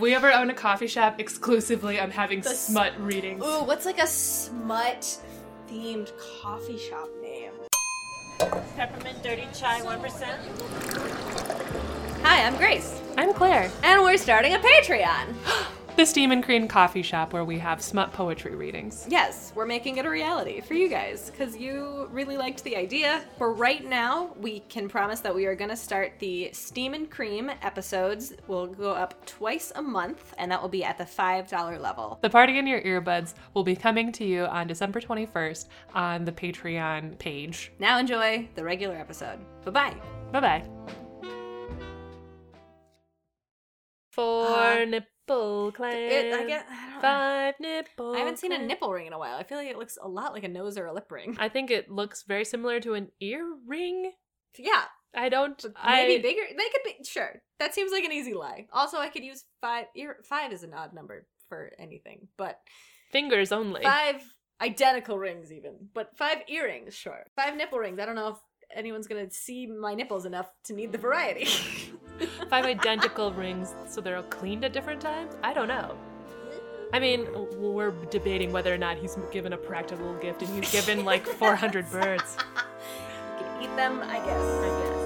we ever own a coffee shop, exclusively I'm having smut readings. Ooh, what's like a smut themed coffee shop name? Peppermint dirty chai, 1%. Hi, I'm Grace, I'm Claire. and we're starting a Patreon. The Steam and Cream coffee shop where we have smut poetry readings. Yes, we're making it a reality for you guys because you really liked the idea. For right now, we can promise that we are going to start the Steam and Cream episodes. Will go up twice a month, and that will be at the $5 level. The party in your earbuds will be coming to you on December 21st on the Patreon page. Now enjoy the regular episode. Bye bye. Bye bye. Four Uh, nipple. It, I get. I, Five nipple. I haven't seen a nipple ring in a while. I feel like it looks a lot like a nose or a lip ring. I think it looks very similar to an earring. Yeah, I don't. maybe I, bigger. They could be sure. That seems like an easy lie. Also, I could use five. Ear, five is an odd number for anything, but fingers only. five identical rings even. But five earrings, sure. Five nipple rings. I don't know if anyone's gonna see my nipples enough to need the variety. Five identical rings, so they're all cleaned at different times. I don't know. I mean, we're debating whether or not he's given a practical gift, and he's given like 400 birds. You can eat them, I guess. I guess.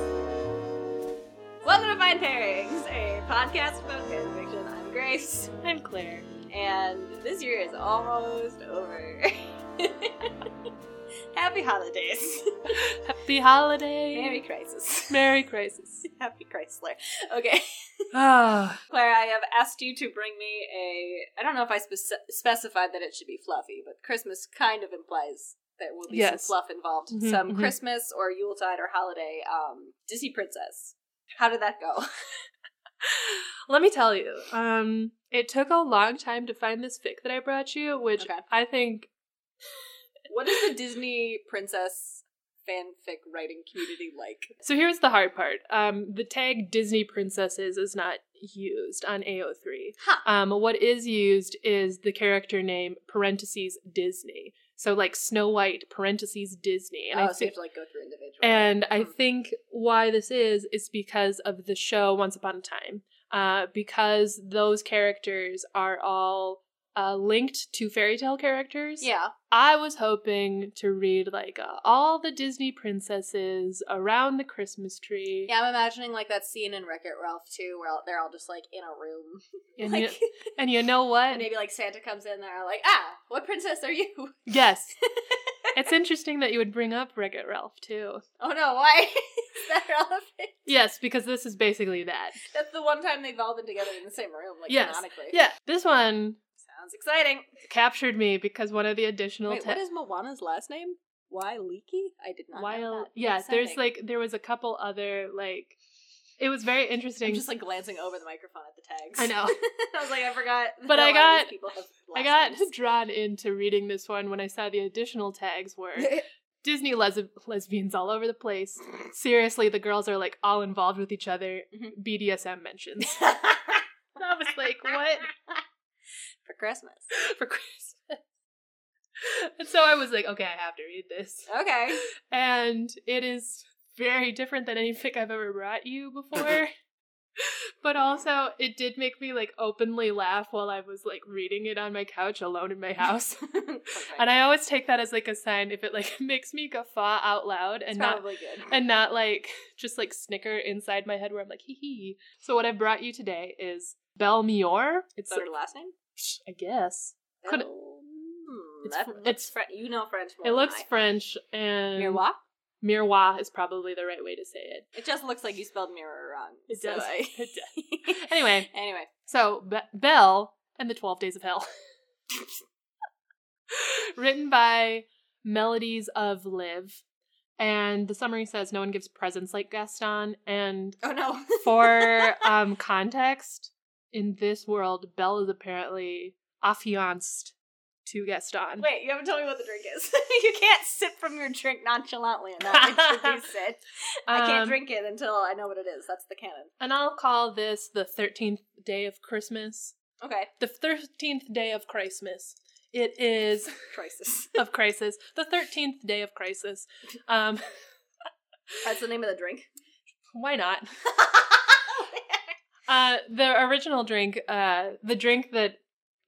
Welcome to Fine Pairings, a podcast about fan fiction. I'm Grace, I'm Claire. and this year is almost over. Happy holidays. Happy holiday. Merry Crisis. Merry Crisis. Happy Chrysler. Okay. Ah, Claire, I have asked you to bring me a. I don't know if I spec- specified that it should be fluffy, but Christmas kind of implies there will be Yes. some fluff involved. Mhm, some mhm. Christmas or Yuletide or holiday um, Disney princess. How did that go? let me tell you. Um, it took a long time to find this fic that I brought you, which Okay. I think what is the Disney princess fanfic writing community like? So here's the hard part. Um, the tag Disney princesses is not used on AO3. Huh. Um, what is used is the character name parentheses Disney. So like Snow White parentheses Disney, and oh, I so you have to like go through individual. and I Hmm. think why this is is because of the show Once Upon a Time. Uh, because those characters are all uh, linked to fairy tale characters. yeah. I was hoping to read like uh, all the Disney princesses around the Christmas tree. Yeah, I'm imagining like that scene in Wreck It Ralph too, where they're all just like in a room. And, like, you, and you know what? and maybe like Santa comes in there, like, ah, what princess are you? Yes. it's interesting that you would bring up Wreck It Ralph too. oh no, why is that relevant? Yes, because this is basically that. That's the one time they've all been together in the same room, like Yes. canonically. Yeah, this one sounds exciting. captured me because one of the additional Wait, te- what is Moana's last name? Waialiki? I did not know while that. yeah, there's like there was a couple other like it was very interesting. I'm just like glancing over the microphone at the tags. I know. I was like, I forgot. But I a lot of got- these people have I got names. drawn into reading this one when I saw the additional tags were Disney les- lesbians all over the place. Seriously, the girls are like all involved with each other. Mhm. BDSM mentions. I was like, what for Christmas. for Christmas? And so I was like, okay, I have to read this. Okay. And it is very different than any fic I've ever brought you before. but also, it did make me like openly laugh while I was like reading it on my couch alone in my house. And I always take that as like a sign if it like makes me guffaw out loud and not good. and not like just like snicker inside my head where I'm like hee hee. So what I've brought you today is Belle. It's Is that her last name? I guess Could- Oh, It's fr- it's- Fre- you know French more it looks. French and Miroir? Miroir is probably the right way to say it. It just looks like you spelled mirror wrong. It so does. I- It does. Anyway, anyway, so Be- Belle and the Twelve Days of Hell, written by Melodies of Live, and the summary says no one gives presents like Gaston, and oh no. for um context in this world belle is apparently affianced to gaston Wait, you haven't told me what the drink is. you can't sip from your drink nonchalantly and not introduce it. I can't Um, drink it until I know what it is. That's the canon. and i'll call this the 13th day of christmas Okay. the 13th day of christmas it is Crisis. of crisis the 13th day of crisis um That's the name of the drink. why not Uh, the original drink, uh, the drink that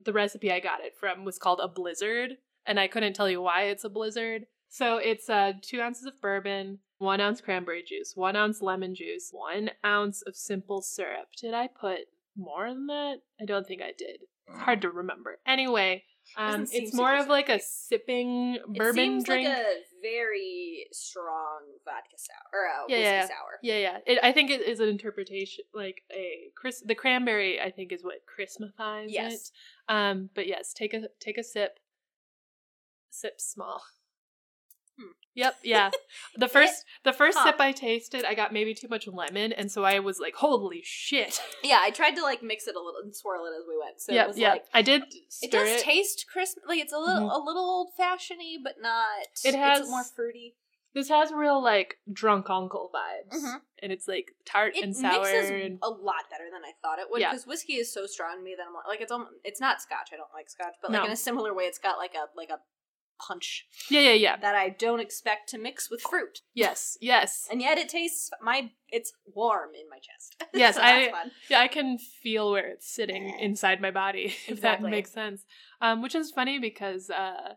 the recipe I got it from was called a blizzard, and I couldn't tell you why it's a blizzard. So it's uh, two ounces of bourbon, one ounce cranberry juice, one ounce lemon juice, one ounce of simple syrup. Did I put more than that? I don't think I did. It's hard to remember. Anyway, um, it's more of like a sipping bourbon it seems drink. like a very strong vodka sour or a Yeah, whiskey yeah. sour. Yeah, yeah. It, I think it is an interpretation, like a Chris. The cranberry, I think, is what Christmatize Yes. it. Um, but yes, take a take a sip. Sip small. Yep. Yeah. The first the first Huh. sip I tasted, I got maybe too much lemon, and so I was like, "Holy shit!" Yeah, I tried to like mix it a little and swirl it as we went. So yeah, it was yeah. like I did it does it. taste crisp. Like it's a little a little old fashionedy, but not. It has- more fruity. this has real like drunk uncle vibes, Mhm. and it's like tart It and sour. mixes and a lot better than I thought it would Yeah. because whiskey is so strong to me that I'm like, like it's almost, it's not scotch. I don't like scotch, but No. like in a similar way, it's got like a like a punch yeah, yeah, yeah. that I don't expect to mix with fruit. Yes, yes. And yet it tastes my it's warm in my chest. Yes, So that's I- fun. Yeah, I can feel where it's sitting inside my body, if Exactly. that makes sense. Um, which is funny because uh,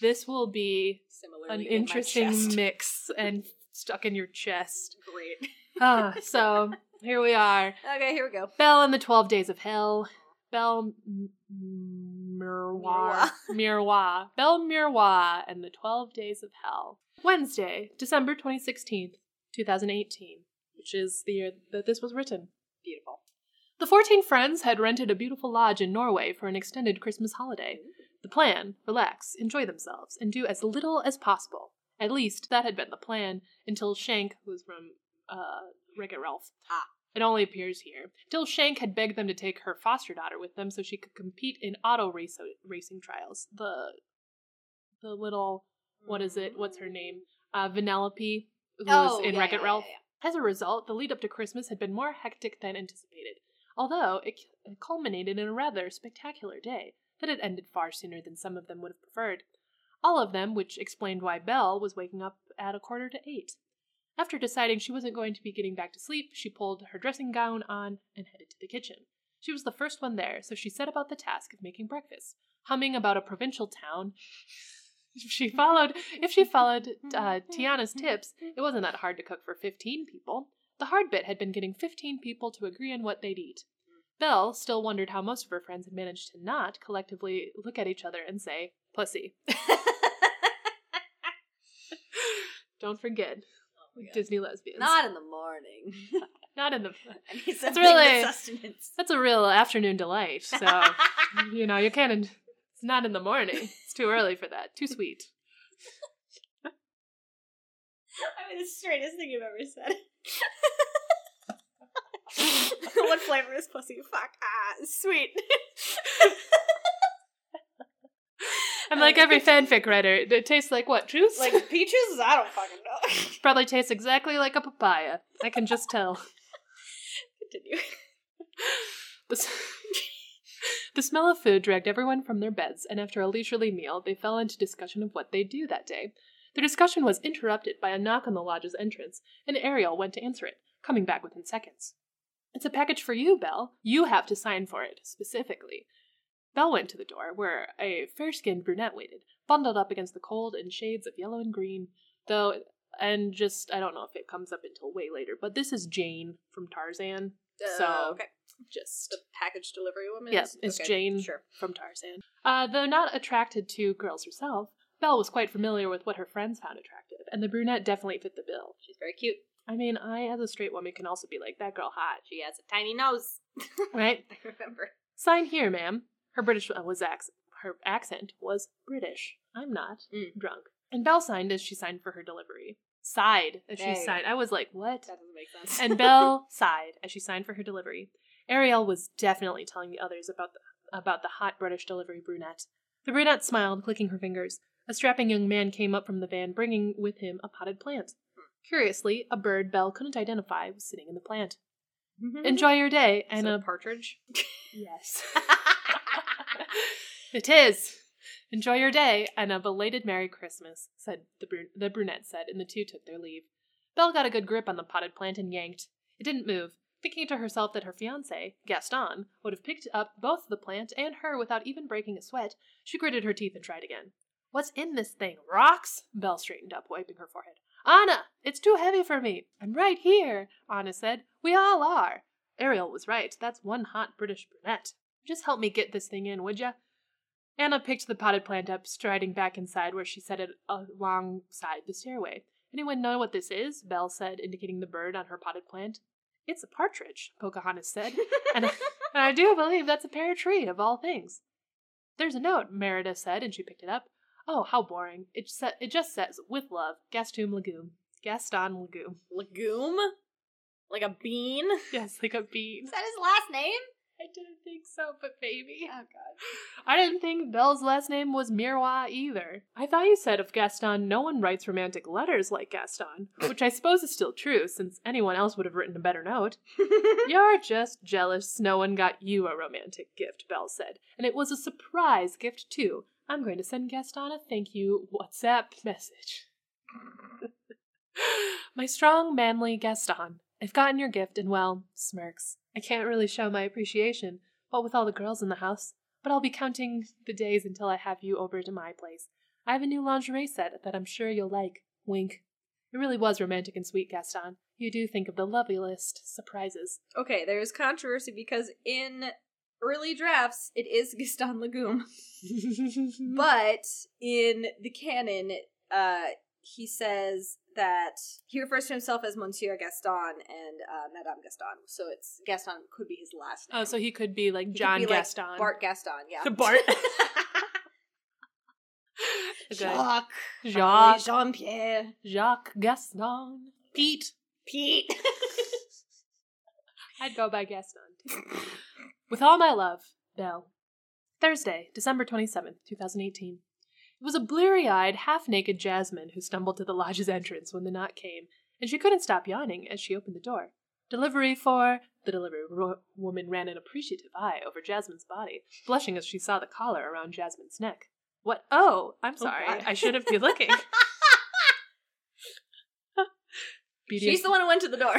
this will be Similarly an in interesting mix and stuck in your chest. Great. Ah, so here we are. Okay, here we go. Belle and the Twelve Days of Hell. Belle M- Miroir. Miroir. Belle Miroir and the Twelve Days of Hell. Wednesday, December 2016, 2018, which is the year that this was written. Beautiful. The 14 friends had rented a beautiful lodge in Norway for an extended Christmas holiday. The plan relax, enjoy themselves, and do as little as possible. At least that had been the plan until Shank, who was from uh, Wreck It Ralph. Ah. It only appears here. Till Shank had begged them to take her foster daughter with them so she could compete in auto race- racing trials. The the little what is it? What's her name? Uh, Vanellope, who was in Oh, yeah, Wreck It yeah, Ralph. yeah. As a result, the lead up to Christmas had been more hectic than anticipated, although it c- culminated in a rather spectacular day that had ended far sooner than some of them would have preferred. All of them, which explained why Belle was waking up at a quarter to eight. After deciding she wasn't going to be getting back to sleep, she pulled her dressing gown on and headed to the kitchen. She was the first one there, so she set about the task of making breakfast, humming about a provincial town. If she followed, if she followed uh, Tiana's tips, it wasn't that hard to cook for fifteen people. The hard bit had been getting fifteen people to agree on what they'd eat. Belle still wondered how most of her friends had managed to not collectively look at each other and say, "Pussy." Don't forget, God. Disney lesbians. Not in the morning. not in the. I need really- sustenance. That's a real afternoon delight. So you know you can't. It's not in the morning. It's too early for that. Too sweet. I mean, the straightest thing you've ever said. what flavor is pussy? Fuck. Ah, sweet. I'm like every fanfic writer. It tastes like what juice? like peaches? I don't fucking know. probably tastes exactly like a papaya. I can just tell. Continue. The, the smell of food dragged everyone from their beds, and after a leisurely meal, they fell into discussion of what they'd do that day. Their discussion was interrupted by a knock on the lodge's entrance, and Ariel went to answer it, coming back within seconds. It's a package for you, Belle. You have to sign for it, specifically. Belle went to the door, where a fair skinned brunette waited, bundled up against the cold in shades of yellow and green, though, and just, I don't know if it comes up until way later, but this is Jane from Tarzan. So, Uh, okay. Just The package delivery woman. yeah, it's okay, Jane Sure. from Tarzan. Uh, though not attracted to girls herself, Belle was quite familiar with what her friends found attractive, and the brunette definitely fit the bill. She's very cute. I mean, I, as a straight woman, can also be like, that girl hot, She has a tiny nose. right? I remember. Sign here, ma'am. Her British uh, was accent. Her accent was British. I'm not Mm. drunk. And Belle signed as she signed for her delivery. Sighed as There she signed. I was like, what? That doesn't make sense. and Belle sighed as she signed for her delivery. Ariel was definitely telling the others about the about the hot British delivery brunette. The brunette smiled, clicking her fingers. A strapping young man came up from the van, bringing with him a potted plant. Curiously, a bird Belle couldn't identify was sitting in the plant. Enjoy your day, and a partridge. yes, it is. Enjoy your day and a belated Merry Christmas," said the brun- the brunette said, and the two took their leave. Belle got a good grip on the potted plant and yanked. It didn't move, Thinking to herself that her fiance, Gaston, would have picked up both the plant and her without even breaking a sweat, she gritted her teeth and tried again. What's in this thing? Rocks? Belle straightened up, wiping her forehead. Anna, it's too heavy for me. I'm right here, Anna said. We all are. Ariel was right. That's one hot British brunette. Just help me get this thing in, would ya? Anna picked the potted plant up, striding back inside where she set it alongside the stairway. Anyone know what this is? Belle said, indicating the bird on her potted plant. It's a partridge, Pocahontas said, and, and I do believe that's a pear tree, of all things. There's a note, Merida said, and she picked it up. Oh, how boring. It, sa- it just says, with love, Gaston Legume. Gaston Legume. Legume? Like a bean? Yes, like a bean. Is that his last name? I didn't think so, but maybe. Oh god. I didn't think Belle's last name was Miroir either. I thought you said of Gaston no one writes romantic letters like Gaston, which I suppose is still true, since anyone else would have written a better note. You're just jealous no one got you a romantic gift, Belle said, and it was a surprise gift too. I'm going to send Gaston a thank you WhatsApp message. My strong, manly Gaston, I've gotten your gift and well, smirks. I can't really show my appreciation, what with all the girls in the house, but I'll be counting the days until I have you over to my place. I have a new lingerie set that I'm sure you'll like. Wink. It really was romantic and sweet, Gaston. You do think of the loveliest surprises. Okay, there's controversy because in early drafts it is Gaston Legume, but in the canon, uh, he says that he refers to himself as Monsieur Gaston and uh, Madame Gaston, so it's Gaston could be his last name. oh, so he could be like He John be like Gaston. Bart Gaston, yeah. Bart. Jacques, Jacques. Jean Pierre, Jacques Gaston. Pete. Pete. I'd go by Gaston. With all my love, Belle. Thursday, December 27th, 2018. It was a bleary eyed, half naked Jasmine who stumbled to the lodge's entrance when the knock came, and she couldn't stop yawning as she opened the door. Delivery for. The delivery ro- woman ran an appreciative eye over Jasmine's body, blushing as she saw the collar around Jasmine's neck. What? Oh, I'm oh, sorry. God. I shouldn't be looking. She's the one who went to the door.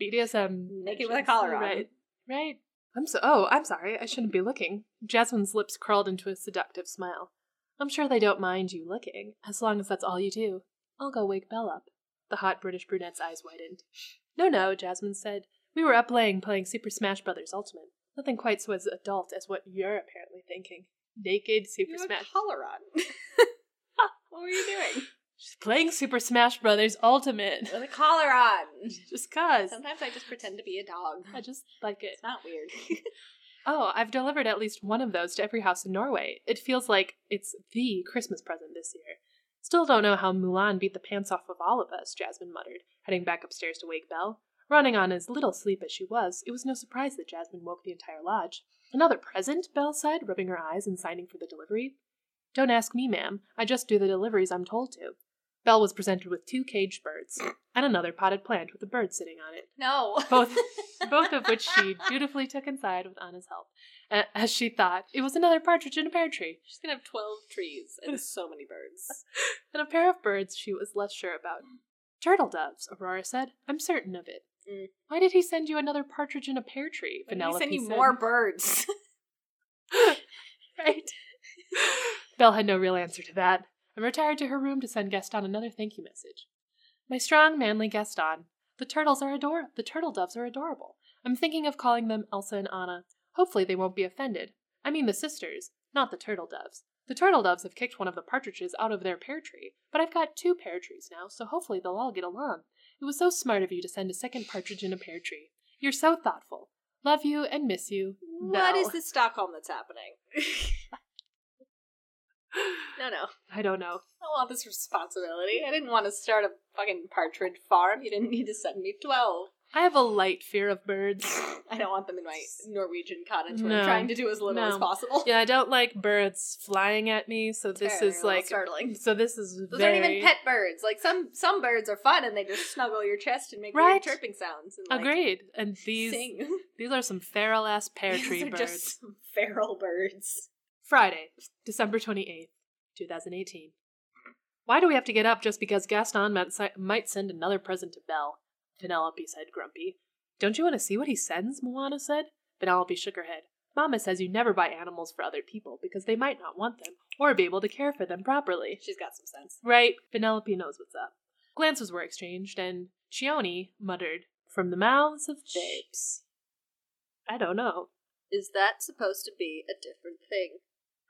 BDSM. Naked with a collar on. Right. Right. I'm so. Oh, I'm sorry. I shouldn't be looking. Jasmine's lips curled into a seductive smile. I'm sure they don't mind you looking, as long as that's all you do. I'll go wake Belle up. The hot British brunette's eyes widened. No, no, Jasmine said. We were up playing, playing Super Smash Brothers Ultimate. Nothing quite so as adult as what you're apparently thinking. Naked Super You Smash. a collar on. what were you doing? She's playing Super Smash Brothers Ultimate. With a collar on. Just cause. Sometimes I just pretend to be a dog. I just like it. It's not weird. Oh, I've delivered at least one of those to every house in Norway. It feels like it's the Christmas present this year. Still don't know how Mulan beat the pants off of all of us, Jasmine muttered, heading back upstairs to wake Belle. Running on as little sleep as she was, it was no surprise that Jasmine woke the entire lodge. Another present? Belle said, rubbing her eyes and signing for the delivery. Don't ask me, ma'am. I just do the deliveries I'm told to. Belle was presented with two caged birds and another potted plant with a bird sitting on it no. both both of which she dutifully took inside with Anna's help. A- As she thought, it was another partridge in a pear tree, She's gonna have 12 trees and so many birds. and a pair of birds she was less sure about. Turtle doves, Aurora said. I'm certain of it. Mm. Why did he send you another partridge in a pear tree? Why did Vanellope we send you said. more birds. right. Belle had no real answer to that, and retired to her room to send Gaston another thank you message. My strong, manly Gaston, the turtles are ador- the turtle doves are adorable. I'm thinking of calling them Elsa and Anna. Hopefully they won't be offended. I mean the sisters, not the turtle doves. The turtle doves have kicked one of the partridges out of their pear tree, but I've got two pear trees now, so hopefully they'll all get along. It was so smart of you to send a second partridge in a pear tree. You're so thoughtful. Love you and miss you. What is this Stockholm that's happening? no, no. I don't know. I don't want this responsibility. I didn't want to start a fucking partridge farm. You didn't need to send me 12. I have a light fear of birds. I don't want them in my Norwegian cottage where No. I'm trying to do as little No. as possible. Yeah, I don't like birds flying at me, so this is like startling. So this is Those very aren't even pet birds. Like some some birds are fun and they just snuggle your chest and make Right. weird chirping sounds. And, like, Agreed. And these Sing. these are some feral ass pear These tree are birds. just feral birds. Friday, December twenty eighth, two thousand eighteen. Why do we have to get up just because Gaston might, si- might send another present to Belle? Penelope said grumpy. Don't you want to see what he sends? Moana said. Penelope shook her head. Mama says you never buy animals for other people because they might not want them or be able to care for them properly. She's got some sense. Right, Penelope knows what's up. Glances were exchanged, and Chione muttered, From the mouths of babes. I don't know. Is that supposed to be a different thing?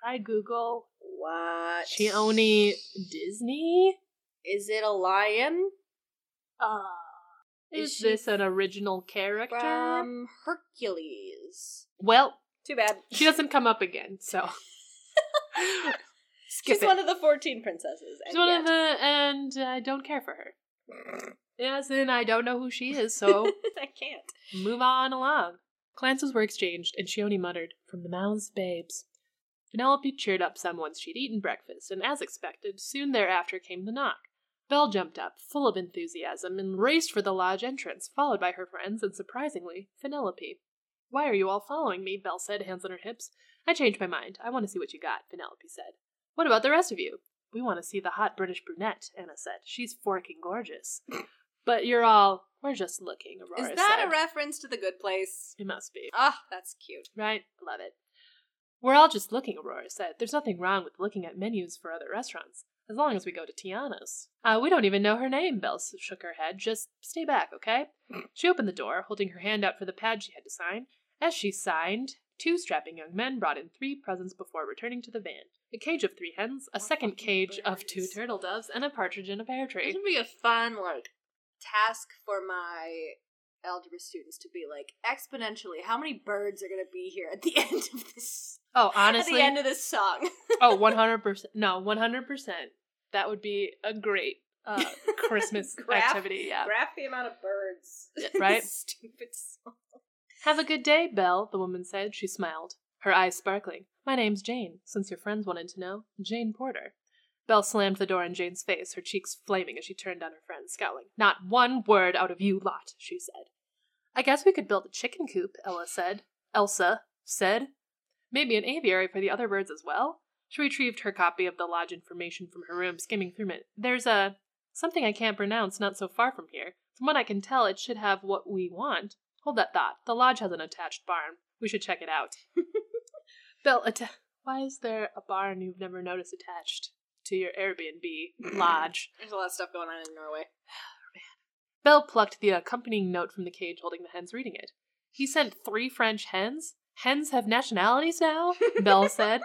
I Google What? Chione Disney? Is it a lion? Uh, Is is this an original character? From Hercules. well, Too bad. she doesn't come up again, so. Skip She's it. one of the 14 princesses. She's and one yet- of the, and I don't care for her. Yes, and I don't know who she is, so I can't. move on along. Glances were exchanged, and Shione muttered, From the mouths of babes. Penelope cheered up some once she'd eaten breakfast, and as expected, soon thereafter came the knock. Belle jumped up, full of enthusiasm, and raced for the lodge entrance, followed by her friends and, surprisingly, Penelope. Why are you all following me? Belle said, hands on her hips. I changed my mind. I want to see what you got, Penelope said. What about the rest of you? We want to see the hot British brunette, Anna said. She's forking gorgeous. But you're all, we're just looking, Aurora Is that said. a reference to the good place? It must be. Ah, that's cute. Right? Love it. We're all just looking, Aurora said. There's nothing wrong with looking at menus for other restaurants, as long as we go to Tiana's. Uh, we don't even know her name, Belle shook her head. Just stay back, okay? She opened the door, holding her hand out for the pad she had to sign. As she signed, two strapping young men brought in three presents before returning to the van. A cage of three hens, a second cage of two turtle doves, and a partridge in a pear tree. This tree. would be a fun, like, task for my algebra students to be like, exponentially, how many birds are going to be here at the end of this? Oh, honestly At the end of this song. oh, 100%. No, 100%. That would be a great uh, Christmas Graph- activity, yeah. Graph the amount of birds. right? Stupid song. Have a good day, Belle, the woman said. She smiled, her eyes sparkling. My name's Jane, since your friends wanted to know. Jane Porter. Belle slammed the door in Jane's face, her cheeks flaming as she turned on her friend, scowling. Not one word out of you lot, she said. I guess we could build a chicken coop, Ella said. Elsa said. Maybe an aviary for the other birds as well? She retrieved her copy of the lodge information from her room, skimming through it. There's a something I can't pronounce not so far from here. From what I can tell, it should have what we want. Hold that thought. The lodge has an attached barn. We should check it out. Belle, atta- why is there a barn you've never noticed attached to your Airbnb lodge? There's a lot of stuff going on in Norway. Belle plucked the accompanying note from the cage holding the hens, reading it. He sent three French hens? Hens have nationalities now? Belle said.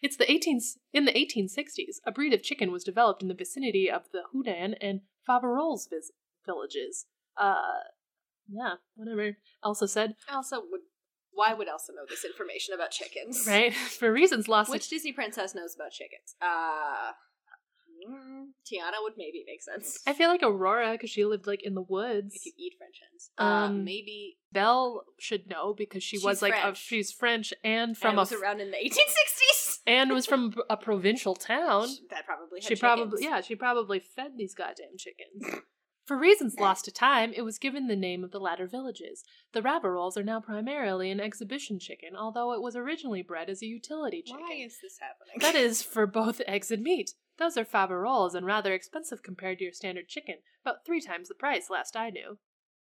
It's the 18 in the 1860s. A breed of chicken was developed in the vicinity of the Houdan and Faverolles vis- villages. Uh, yeah, whatever. Elsa said. Elsa would. Why would Elsa know this information about chickens? Right? For reasons lost. Which Disney princess knows about chickens? Uh. Mm, Tiana would maybe make sense. I feel like Aurora, because she lived like in the woods. if you eat French hens. Um, Um, maybe Belle should know because she was like a, French. she's French and from from a was around in the 1860s. and was from a provincial town. That probably had She probably chickens. yeah, she probably fed these goddamn chickens. For reasons lost to time, it was given the name of the latter villages. The Faverolles are now primarily an exhibition chicken, although it was originally bred as a utility chicken. Why is this happening? That is for both eggs and meat. Those are faverolles and rather expensive compared to your standard chicken, about three times the price last I knew.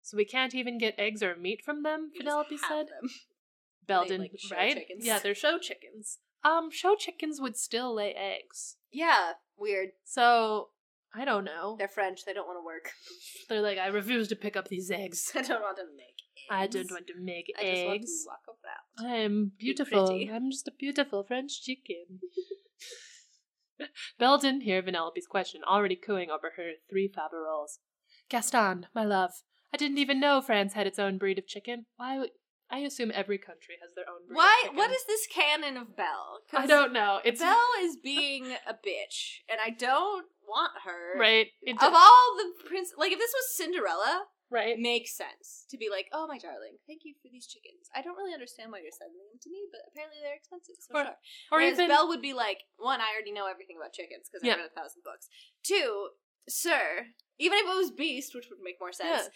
So we can't even get eggs or meat from them, You Penelope said. them. Belden, like, right? chickens. Yeah, they're show chickens. Um, show chickens would still lay eggs. Yeah, weird. So, I don't know. They're French. They don't want to work. They're like, I refuse to pick up these eggs. I don't want to make. I don't want to make I just want to walk about. I'm beautiful. pretty. I'm just a beautiful French chicken. Belle didn't hear Vanellope's question, already cooing over her three faverolles. Gaston, my love, I didn't even know France had its own breed of chicken. Why? I assume every country has their own breed. Why? What is this canon of Belle? I don't know. It's Belle is being a bitch, and I don't want her. right. It Of all the prince, like if this was Cinderella, right. it makes sense to be like, "Oh my darling, thank you for these chickens. I don't really understand why you're sending them to me, but apparently they're expensive, so Or- sure." Or Whereas even Belle would be like, "One, I already know everything about chickens because Yeah. I've read a thousand books. Two, sir, even if it was Beast, which would make more sense,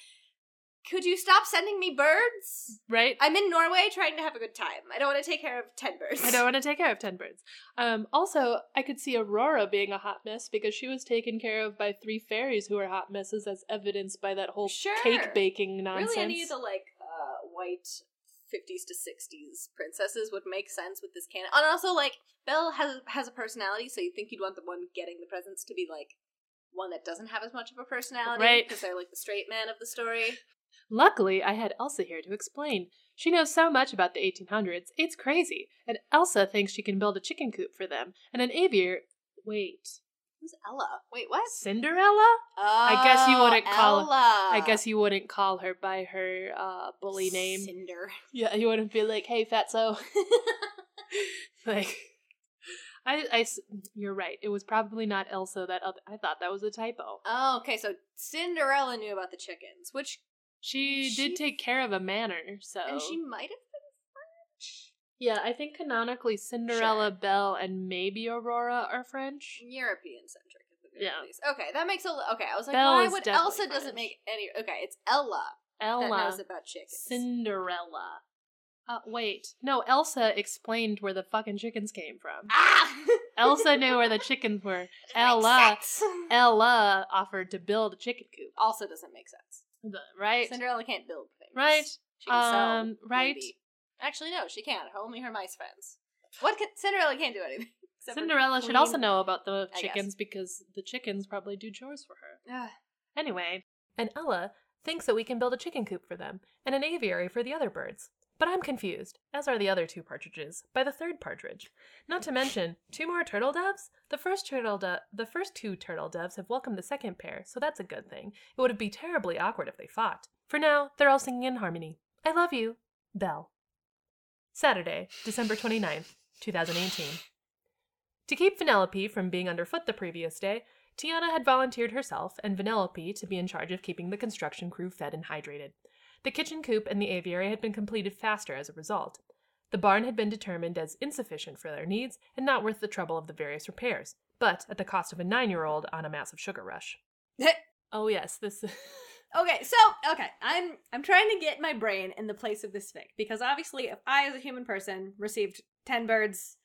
could you stop sending me birds? right? I'm in Norway trying to have a good time. I don't want to take care of 10 birds. I don't want to take care of 10 birds. Um, also, I could see Aurora being a hot mess because she was taken care of by three fairies who are hot messes, as evidenced by that whole Sure. cake baking nonsense. Really, any of the like uh, white 50s to 60s princesses would make sense with this canon. And also, like Belle has has a personality, so you think you'd want the one getting the presents to be like one that doesn't have as much of a personality, Right. Because they're like the straight man of the story. Luckily, I had Elsa here to explain. She knows so much about the 1800s, it's crazy. And Elsa thinks she can build a chicken coop for them, and an aviary. Wait, Who's Ella? Wait, what? Cinderella? Oh, I guess you wouldn't Oh, call- Ella. I guess you wouldn't call her by her uh, bully name. Cinder. Yeah, you wouldn't be like, "Hey, fatso." like, I, I, you're right. It was probably not Elsa. That other, I thought that was a typo. oh, okay. So Cinderella knew about the chickens, which She, She- did take care of a manor, so and she might have been French. yeah. I think canonically, Cinderella, Sure. Belle, and maybe Aurora are French. European centric at the very Yeah. Okay, that makes a okay. I was like, Belle why would Elsa doesn't make any? Okay, it's Ella, that Ella, knows about chickens. Cinderella. Uh, wait, no. Elsa explained where the fucking chickens came from. ah, Elsa knew where the chickens were. Ella. Ella offered to build a chicken coop. also doesn't make sense. The- Right? Cinderella can't build things. Right. She can sell, Um, right. maybe. Actually, no, she can't. Only her mice friends. What can Cinderella can't do anything. Cinderella should also know about the chickens because the chickens probably do chores for her. Ugh. Anyway, and Ella thinks that we can build a chicken coop for them and an aviary for the other birds. But I'm confused, as are the other two partridges, by the third partridge. Not to mention two more turtle doves. The first turtle do- the first two turtle doves have welcomed the second pair, so that's a good thing. It would be terribly awkward if they fought. For now, they're all singing in harmony. I love you, Belle. Saturday, December 29th, 2018. To keep Vanellope from being underfoot the previous day, Tiana had volunteered herself and Vanellope to be in charge of keeping the construction crew fed and hydrated. The kitchen coop and the aviary had been completed faster as a result. The barn had been determined as insufficient for their needs and not worth the trouble of the various repairs, but at the cost of a nine year old on a massive sugar rush. oh, yes, this. Okay, so okay, I'm I'm trying to get my brain in the place of this fic because obviously, if I, as a human person, received ten birds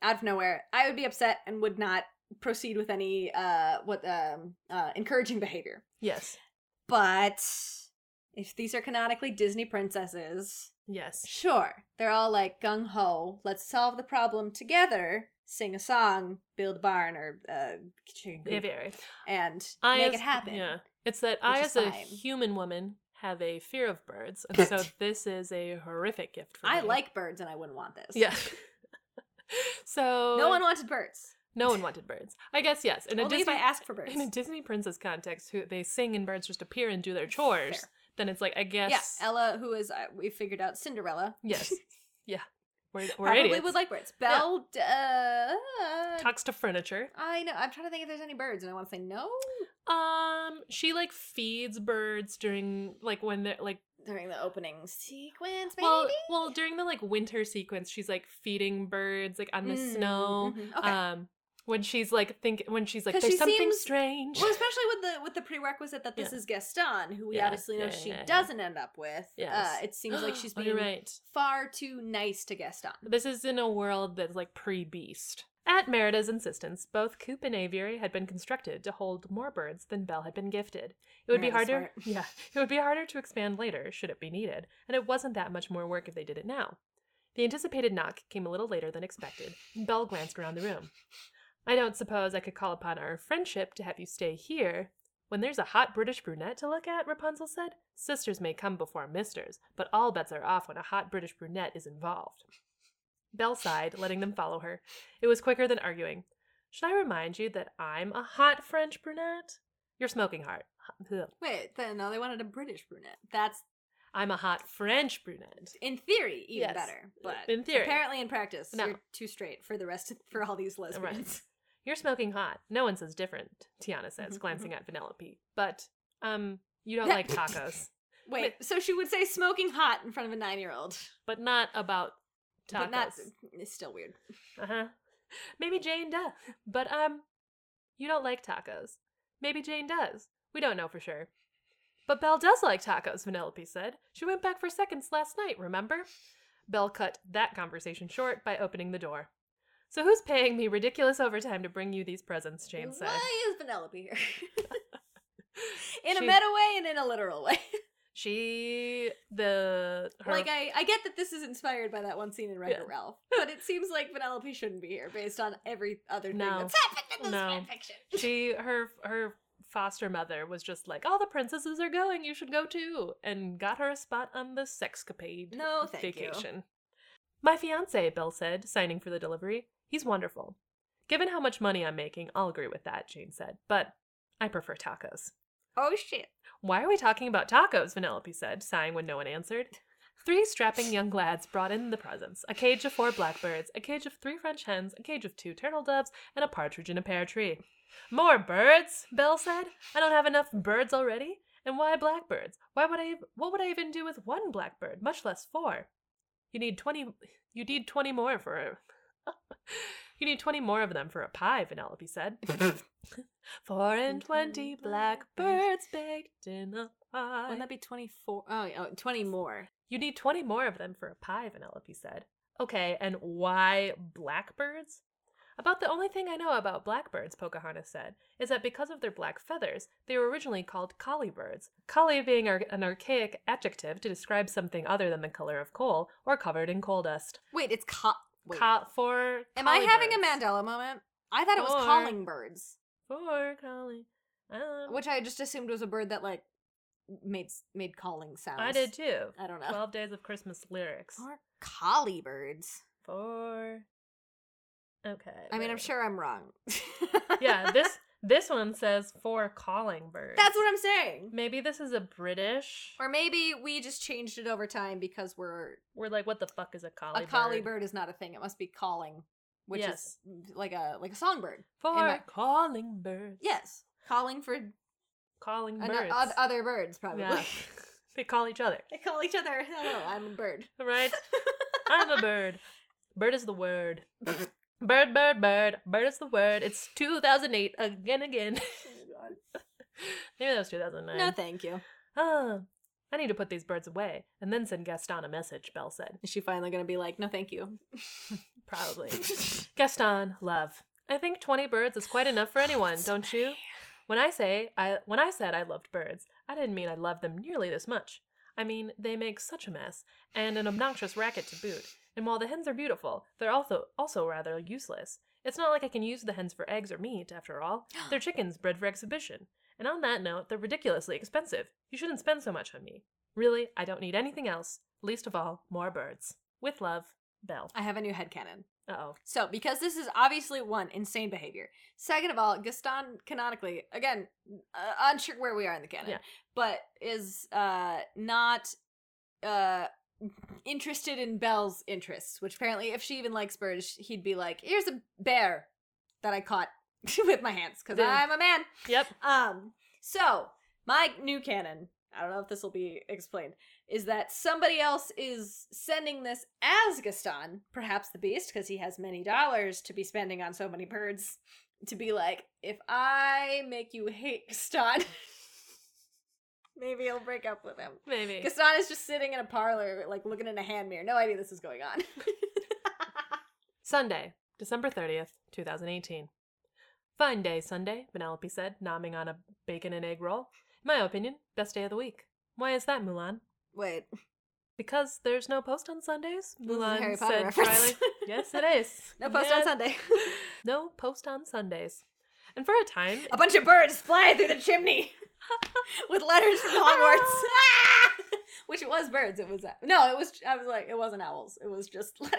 out of nowhere, I would be upset and would not proceed with any uh what um uh encouraging behavior. yes, But if these are canonically Disney princesses, yes. sure, they're all like gung ho. Let's solve the problem together. Sing a song, build a barn, or uh, and I make as- it happen. Yeah. It's that I, as a fine. human woman, have a fear of birds, and so this is a horrific gift for me. I like birds, and I wouldn't want this. Yeah. so No one wanted birds. no one wanted birds. I guess yes. In a Only Disney, if I ask for birds. in a Disney princess context, who they sing and birds just appear and do their chores, Fair. Then it's like I guess Yeah, Ella, who is uh, we figured out Cinderella, yes, yeah, we're, we're probably idiots. would like birds. Belle, uh, Talks to furniture. I know. I'm trying to think if there's any birds, and I want to say no Um, she like feeds birds during like when they're like during the opening sequence. Maybe. well well during the like winter sequence she's like feeding birds like on the Mm, snow mhm, okay. um when she's like think when she's like there's she something seems- strange Well, especially with the with the prerequisite that this Yeah. is Gaston, who we Yeah, obviously know yeah, she yeah, yeah. doesn't end up with. Yes. Uh, it seems like she's Oh, being you're right far too nice to Gaston. this is in a world that's like pre-beast at Merida's insistence, both coop and aviary had been constructed to hold more birds than Belle had been gifted. It would be harder, smart. yeah, it would be harder to expand later should it be needed, and it wasn't that much more work if they did it now. The anticipated knock came a little later than expected, and Belle glanced around the room. I don't suppose I could call upon our friendship to have you stay here. When there's a hot British brunette to look at, Rapunzel said, sisters may come before misters, but all bets are off when a hot British brunette is involved. Belle sighed, letting them follow her. It was quicker than arguing. Should I remind you that I'm a hot French brunette? You're smoking hot. Wait, then no, they wanted a British brunette. That's I'm a hot French brunette. in theory even Yes. better, but In theory. apparently in practice, No. you're too straight for the rest of, for all these lesbians. You're smoking hot. No one says different, Tiana says, Mhm, glancing at Vanellope. But, um, you don't like tacos. Wait, so she would say smoking hot in front of a nine year old, but not about tacos. but not. It's still weird. Uh huh. Maybe Jane does. But, um, you don't like tacos. Maybe Jane does. We don't know for sure. But Belle does like tacos, Vanellope said. She went back for seconds last night, remember? Belle cut that conversation short by opening the door. So who's paying me ridiculous overtime to bring you these presents, Jane said. Why is Penelope here? in a meta way and in a literal way. She the her Like I, I get that this is inspired by that one scene in Wreck-It Yeah. Ralph, but it seems like Penelope shouldn't be here based on every other thing No. that's happened in this No. fanfiction. she her her foster mother was just like all the princesses are going you should go too and got her a spot on the sexcapade No, thank you. vacation my fiance bill said signing for the delivery he's wonderful given how much money i'm making i'll agree with that jane said but i prefer tacos Oh shit. why are we talking about tacos vanellope said sighing when no one answered Three strapping young lads brought in the presents a cage of four blackbirds, a cage of three French hens, a cage of two turtle doves, and a partridge in a pear tree. More birds, Belle said. I don't have enough birds already. And why blackbirds? Why would I? What would I even do with one blackbird, much less four? You need twenty. You need twenty more for. You need twenty more of them for a pie. Vanellope said. Four and twenty blackbirds baked in a pie. Wouldn't that be 24? Oh, oh, 20 more. You need 20 more of them for a pie, Vanellope said. Okay, and why blackbirds? About the only thing I know about blackbirds, Pocahontas said, is that because of their black feathers, they were originally called colly birds. Colly being ar- an archaic adjective to describe something other than the color of coal or covered in coal dust. Wait, it's co- wait. Co- for Am I having a. Mandela moment? I thought it was calling birds, For colly. Um, which I just assumed was a bird that like made made calling sounds. I did too. I don't know. 12 Days of Christmas lyrics. Or colly birds. For. Okay. I mean, I'm sure I'm wrong. yeah, this this one says for calling birds. That's what I'm saying. Maybe this is a British. Or maybe we just changed it over time because we're We're like, what the fuck is a colly bird? a colly bird is not a thing. It must be calling, which Yes. is like a like a songbird. For I- calling birds. Yes, calling for Calling an- birds. oth- other birds probably. Yeah. they call each other. they call each other. Hello, I'm a bird. Right? I'm a bird. Bird is the word. Bird, bird, bird. Bird is the word. It's 2008 again, again. Oh Maybe that was 2009. no, thank you. Ah, I need to put these birds away and then send Gaston a message, Belle said. Is she finally gonna be like, no, thank you? Probably. Gaston, love. I think 20 birds is quite enough for anyone, don't you? When I say I when I said I loved birds, I didn't mean I loved them nearly this much. I mean, they make such a mess and an obnoxious racket to boot. And while the hens are beautiful, they're also also rather useless. It's not like I can use the hens for eggs or meat, after all. They're chickens bred for exhibition. And on that note, they're ridiculously expensive. You shouldn't spend so much on me. Really, I don't need anything else. Least of all, more birds. With love, Belle. I have a new headcanon. Uh oh. So, because this is obviously one insane behavior. Second of all, Gaston canonically, again, uh, unsure where we are in the canon, Yeah. but is uh not uh interested in Belle's interests. Which apparently, if she even likes birds, he'd be like, "Here's a bear that I caught with my hands because Yeah. I'm a man." Yep. Um, so my new canon, I don't know if this will be explained, is that somebody else is sending this as Gaston, perhaps the beast, because he has many dollars to be spending on so many birds, to be like, if I make you hate Gaston, maybe he'll break up with him. Maybe. Gaston is just sitting in a parlor, like looking in a hand mirror. No idea this is going on. Sunday, December 30th, 2018. Fine day, Sunday, Penelope said, nomming on a bacon and egg roll. In my opinion, best day of the week. Why is that, Mulan? Wait, Because there's no post on Sundays? This is a Mulan Harry Potter said reference. dryly. Yes, it is. no post Yeah. on Sunday. No post on Sundays. And for a time, A bunch of birds fly through the chimney with letters from Hogwarts. Which it was birds. It was no. It was. I was like, it wasn't owls. It was just letters.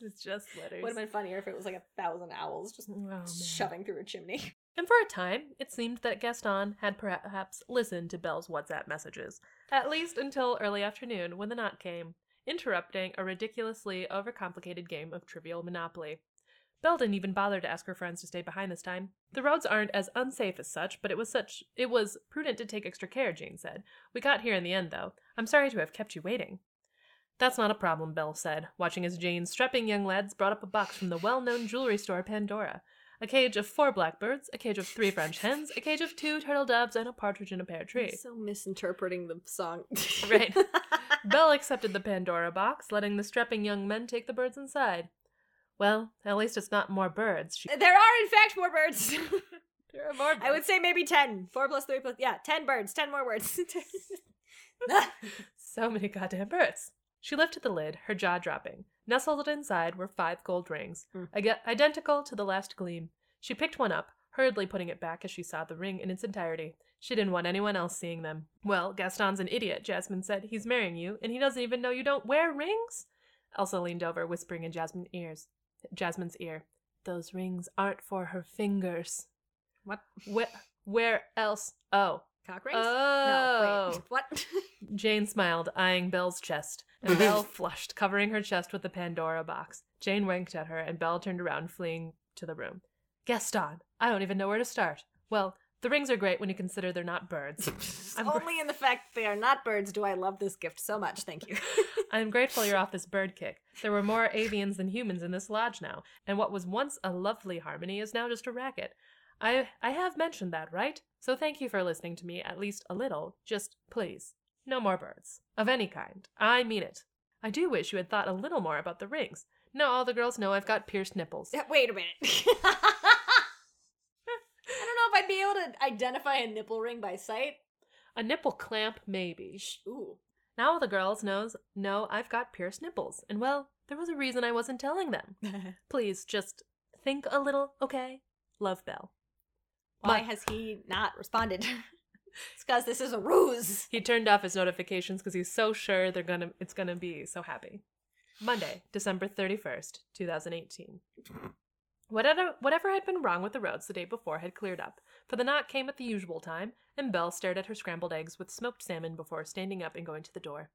it's just letters. Would have been funnier if it was like a thousand owls just Oh, shoving through a chimney. And for a time, it seemed that Gaston had perhaps listened to Belle's WhatsApp messages, at least until early afternoon when the knock came, interrupting a ridiculously overcomplicated game of Trivial Monopoly. Belle didn't even bother to ask her friends to stay behind this time. The roads aren't as unsafe as such, but it was such it was prudent to take extra care, Jane said. We got here in the end, though. I'm sorry to have kept you waiting. That's not a problem, Belle said, watching as Jane's strapping young lads brought up a box from the well known jewelry store Pandora. a cage of four blackbirds, a cage of three French hens, a cage of two turtle doves, and a partridge in a pear tree. So misinterpreting the song. Right. Belle accepted the Pandora box, letting the strapping young men take the birds inside. Well, at least it's not more birds. She- uh, there are, in fact, more birds. there are more I would say maybe 10. 4 plus 3 plus. Yeah, 10 birds. 10 more words. So many goddamn birds. She lifted the lid, her jaw dropping. Nestled inside were five gold rings, hmm. ag- identical to the last gleam. She picked one up, hurriedly putting it back as she saw the ring in its entirety. She didn't want anyone else seeing them. Well, Gaston's an idiot, Jasmine said. He's marrying you, and he doesn't even know you don't wear rings? Elsa leaned over, whispering in Jasmine's ears. Jasmine's ear. Those rings aren't for her fingers. What? Where, where else? Oh. Cock rings? Oh. No, wait. What? Jane smiled, eyeing Belle's chest, and Belle flushed, covering her chest with the Pandora box. Jane winked at her, and Belle turned around, fleeing to the room. Gaston, I don't even know where to start. Well, the rings are great when you consider they're not birds. I'm, gr- Only in the fact they are not birds do I love this gift so much. Thank you. I'm grateful you're off this bird kick. There were more avians than humans in this lodge now, and what was once a lovely harmony is now just a racket. I I have mentioned that, right? So thank you for listening to me at least a little. Just please, no more birds of any kind. I mean it. I do wish you had thought a little more about the rings. No, all the girls know I've got pierced nipples. Yeah, Wait a minute. I don't know if I'd be able to identify a nipple ring by sight. A nipple clamp, maybe. Ooh. Now all the girls knows know I've got pierced nipples, and well, there was a reason I wasn't telling them. Please, just think a little, okay? Love Belle. Why My- has he not responded? it's because this is a ruse. He turned off his notifications because he's so sure they're gonna it's gonna be so happy. Monday, December thirty first, two thousand eighteen. Whatever whatever had been wrong with the roads the day before had cleared up, for the knock came at the usual time, and Belle stared at her scrambled eggs with smoked salmon before standing up and going to the door.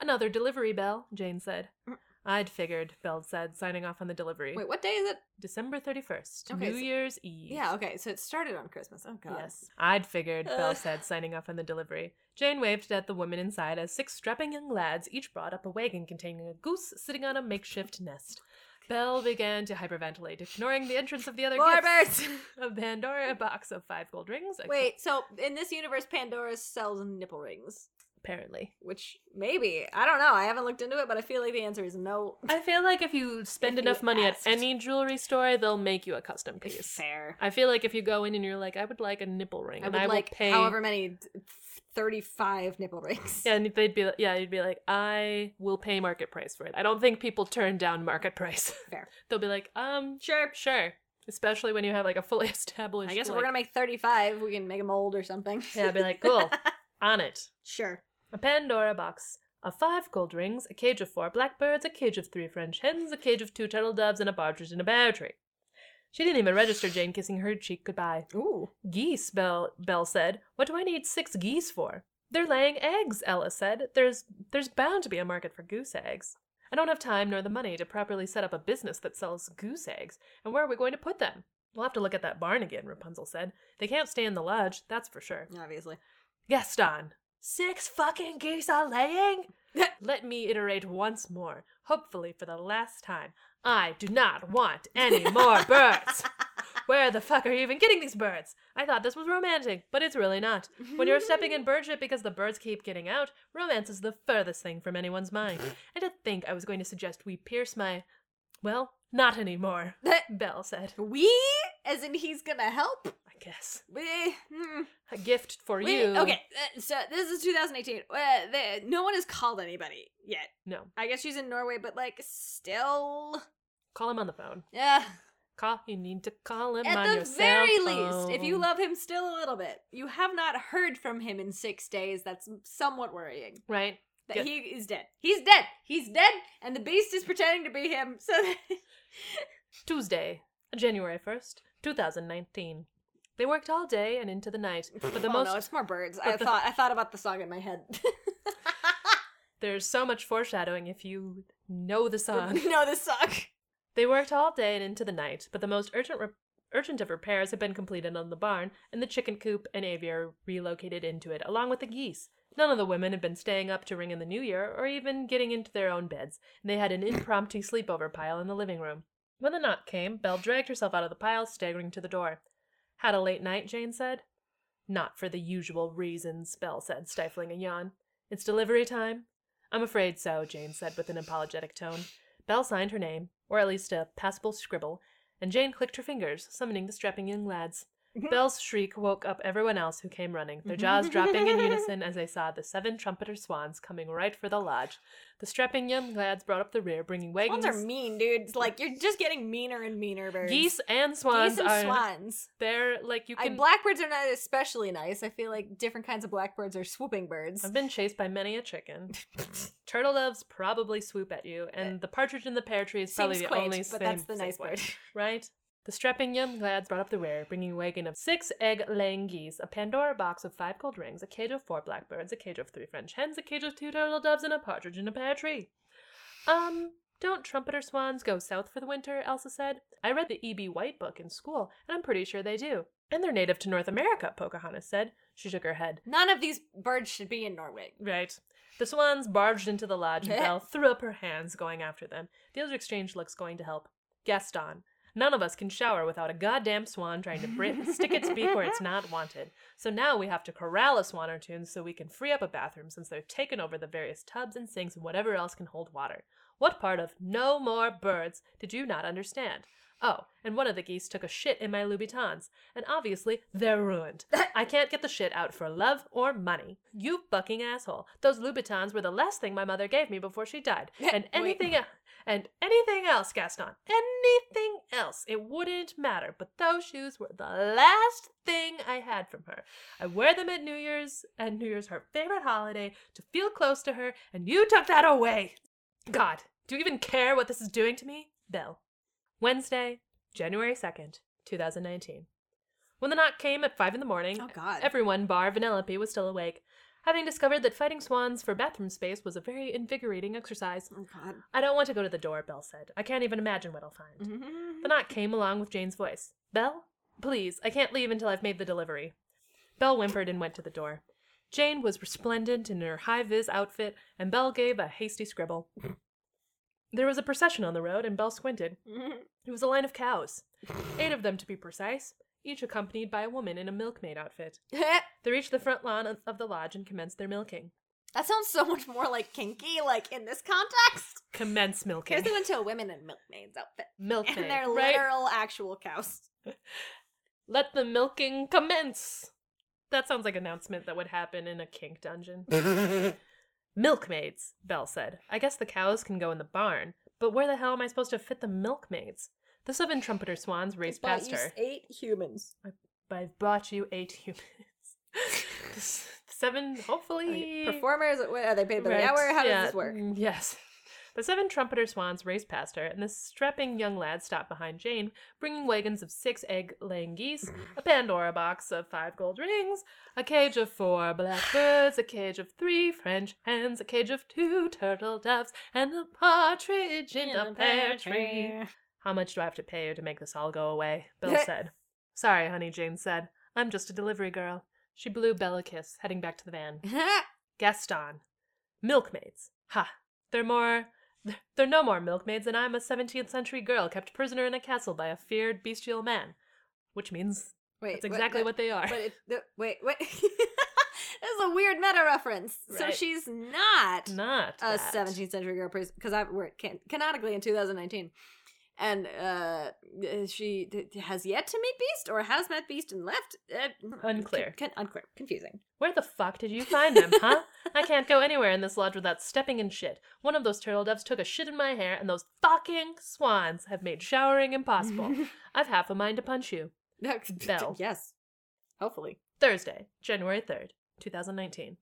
Another delivery, Belle, Jane said. Mm. I'd figured, Belle said, signing off on the delivery. Wait, what day is it? December 31st, Okay, New so- Year's Eve. Yeah, okay, so it started on Christmas. Oh, God. Yes. I'd figured, Belle said, signing off on the delivery. Jane waved at the women inside as six strapping young lads each brought up a wagon containing a goose sitting on a makeshift nest. Belle began to hyperventilate, ignoring the entrance of the other More gifts. A Pandora, box of five gold rings. a- Wait, so in this universe, Pandora sells nipple rings. Apparently. Which maybe. I don't know. I haven't looked into it, but I feel like the answer is no. I feel like if you spend If you enough money asked. at any jewelry store, they'll make you a custom piece. Fair. I feel like if you go in and you're like, I would like a nipple ring, I and would I will like pay however many, 35 nipple rings. Yeah, and they'd be like, yeah, you'd be like, I will pay market price for it. I don't think people turn down market price. Fair. They'll be like, um, Sure. sure. Especially when you have like a fully established. I guess if like, we're gonna make 35, we can make a mold or something. Yeah, I'd be like, cool, on it. Sure. A Pandora box of five gold rings, a cage of four blackbirds, a cage of three French hens, a cage of two turtle doves, and a partridge in a pear tree. She didn't even register Jane kissing her cheek goodbye. Ooh. Geese, Belle, Belle said. What do I need six geese for? They're laying eggs, Ella said. There's there's bound to be a market for goose eggs. I don't have time nor the money to properly set up a business that sells goose eggs. And where are we going to put them? We'll have to look at that barn again, Rapunzel said. They can't stay in the lodge, that's for sure. Obviously. Gaston, six fucking geese are laying? Let me iterate once more, hopefully for the last time. I do not want any more birds. Where the fuck are you even getting these birds? I thought this was romantic, but it's really not. When you're stepping in bird shit because the birds keep getting out, romance is the furthest thing from anyone's mind. And to think I was going to suggest we pierce my. Well, not anymore, Belle said. we? As in he's gonna help? I guess. We. hmm. A gift for We- you. Okay, uh, so this is 2018. Uh, no one has called anybody yet. No. I guess she's in Norway, but like, still. Call him on the phone. Yeah. Call. You need to call him At on the very least, if you love him still a little bit, you have not heard from him in six days. That's somewhat worrying. Right? That Yeah. he is dead. He's dead. He's dead, and the beast is pretending to be him. So Tuesday, January 1st, 2019. They worked all day and into the night, but the oh most no, it's more birds. I the- thought I thought about the song in my head. there's so much foreshadowing if you know the song. know the song. They worked all day and into the night, but the most urgent re- urgent of repairs had been completed on the barn, and the chicken coop and aviary relocated into it, along with the geese. None of the women had been staying up to ring in the new year, or even getting into their own beds, and they had an impromptu sleepover pile in the living room. When the knock came, Belle dragged herself out of the pile, staggering to the door. Had a late night, Jane said. Not for the usual reasons, Belle said, stifling a yawn. It's delivery time? I'm afraid so, Jane said with an apologetic tone. Belle signed her name, or at least a passable scribble, and Jane clicked her fingers, summoning the strapping young lads. Mm-hmm. Belle's shriek woke up everyone else who came running, their jaws dropping in unison as they saw the seven trumpeter swans coming right for the lodge. The strapping young lads brought up the rear, bringing wagons. Swans are mean, dude. It's like you're just getting meaner and meaner birds. Geese and swans Geese and are swans. they're like you I, can. blackbirds are not especially nice. I feel like different kinds of blackbirds are swooping birds. I've been chased by many a chicken. Turtle doves probably swoop at you, and the partridge in the pear tree is probably Seems the quaint, only but same- that's the nice bird. right? The strapping young lads brought up the rear, bringing a wagon of six egg-laying geese, a Pandora box of five gold rings, a cage of four blackbirds, a cage of three French hens, a cage of two turtle doves, and a partridge in a pear tree. Um, don't trumpeter swans go south for the winter? Elsa said. I read the E.B. White book in school, and I'm pretty sure they do. And they're native to North America, Pocahontas said. She shook her head. None of these birds should be in Norway. Right. The swans barged into the lodge and Belle threw up her hands, going after them. The other exchange looks going to help. Gaston. None of us can shower without a goddamn swan trying to bri- stick its beak where it's not wanted. So now we have to corral a swan or two so we can free up a bathroom since they've taken over the various tubs and sinks and whatever else can hold water. What part of no more birds did you not understand? Oh, and one of the geese took a shit in my Louboutins, and obviously they're ruined. I can't get the shit out for love or money. You fucking asshole. Those Louboutins were the last thing my mother gave me before she died. And anything else. And anything else, Gaston. Anything else. It wouldn't matter. But those shoes were the last thing I had from her. I wear them at New Year's, and New Year's her favorite holiday, to feel close to her, and you took that away. God, do you even care what this is doing to me? Belle. Wednesday, January 2nd, 2019. When the knock came at 5 in the morning, Oh, God. everyone bar Vanellope was still awake, having discovered that fighting swans for bathroom space was a very invigorating exercise. Oh God. I don't want to go to the door, Belle said. I can't even imagine what I'll find. Mm-hmm. The knock came along with Jane's voice. Belle? Please, I can't leave until I've made the delivery. Belle whimpered and went to the door. Jane was resplendent in her high vis outfit, and Belle gave a hasty scribble. there was a procession on the road, and Belle squinted. It was a line of cows, eight of them to be precise, each accompanied by a woman in a milkmaid outfit. They reached the front lawn of- of the lodge and commenced their milking. that sounds so much more like kinky, like in this context. Commence milking. Here's they went to a women in milkmaids outfit. milkmaid. And they're right? literal actual cows. Let the milking commence. That sounds like an announcement that would happen in a kink dungeon. Milkmaids, Belle said. I guess the cows can go in the barn, but where the hell am I supposed to fit the milkmaids? The seven trumpeter swans raced past her. eight humans. I've brought you eight humans. The seven, hopefully. Performers, what, are they paid by the Right, hour? How yeah, does this work? mm, Yes. The seven trumpeter swans raced past her, and the strapping young lad stopped behind Jane, bringing wagons of six egg laying geese, a Pandora box of five gold rings, a cage of four blackbirds, a cage of three French hens, a cage of two turtle doves, and a partridge in a pear tree. How much do I have to pay you to make this all go away? Bill said. Sorry, honey, Jane said. I'm just a delivery girl. She blew Belle a kiss, heading back to the van. Gaston. Milkmaids. Ha! They're more. They're no more milkmaids than I'm a 17th century girl kept prisoner in a castle by a feared bestial man. Which means Wait, that's exactly what, they are. But it, the, wait, wait. this is a weird meta reference. So she's not Not a that. 17th century girl prisoner because I we're can, canonically in 2019, and uh, she has yet to meet Beast or has met Beast and left. Uh, Unclear. con- unclear. Confusing. Where the fuck did you find them, huh? I can't go anywhere in this lodge without stepping in shit. One of those turtle doves took a shit in my hair, and those fucking swans have made showering impossible. I've half a mind to punch you. Belle. Yes. Hopefully. Thursday, January 3rd, 2019.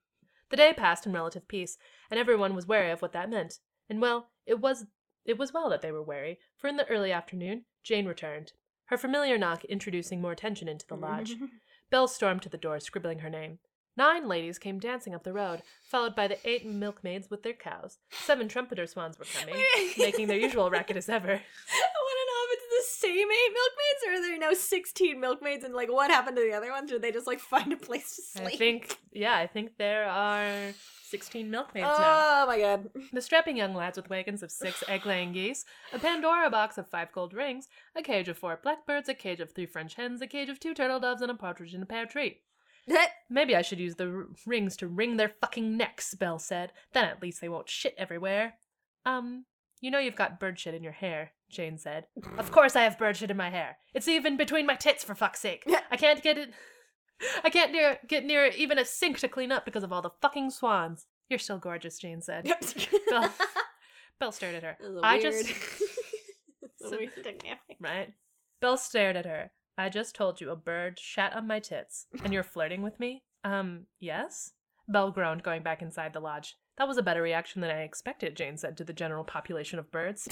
The day passed in relative peace, and everyone was wary of what that meant. And well, it was it was well that they were wary, for in the early afternoon, Jane returned, her familiar knock introducing more tension into the lodge. Mm-hmm. Belle stormed to the door, scribbling her name. Nine ladies came dancing up the road, followed by the eight milkmaids with their cows. Seven trumpeter swans were coming, making their usual racket as ever. I want to know if it's the same eight milkmaids or are there now 16 milkmaids and like what happened to the other ones? Did they just like find a place to sleep? I think, yeah, I think there are 16 milkmaids now. Oh my god. The strapping young lads with wagons of six egg laying geese, a Pandora box of five gold rings, a cage of four blackbirds, a cage of three French hens, a cage of two turtle doves, and a partridge in a pear tree. Maybe I should use the r- rings to wring their fucking necks, Belle said. Then at least they won't shit everywhere. Um, you know you've got bird shit in your hair, Jane said. Of course I have bird shit in my hair. It's even between my tits, for fuck's sake. I can't get it. I can't near, get near even a sink to clean up because of all the fucking swans. You're still gorgeous, Jane said. Belle, Belle stared at her. This is a I weird- just. it's a weird dynamic. Right? Belle stared at her. I just told you a bird shat on my tits, and you're flirting with me? Um, yes? Belle groaned, going back inside the lodge. That was a better reaction than I expected, Jane said to the general population of birds.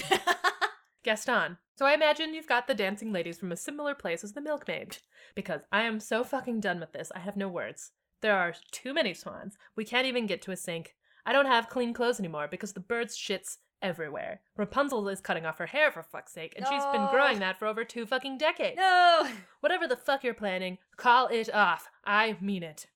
Gaston. So I imagine you've got the dancing ladies from a similar place as the milkmaid. Because I am so fucking done with this, I have no words. There are too many swans. We can't even get to a sink. I don't have clean clothes anymore because the birds shits everywhere. Rapunzel is cutting off her hair for fuck's sake, and she's been growing that for over two fucking decades. no. Whatever the fuck you're planning, call it off. I mean it.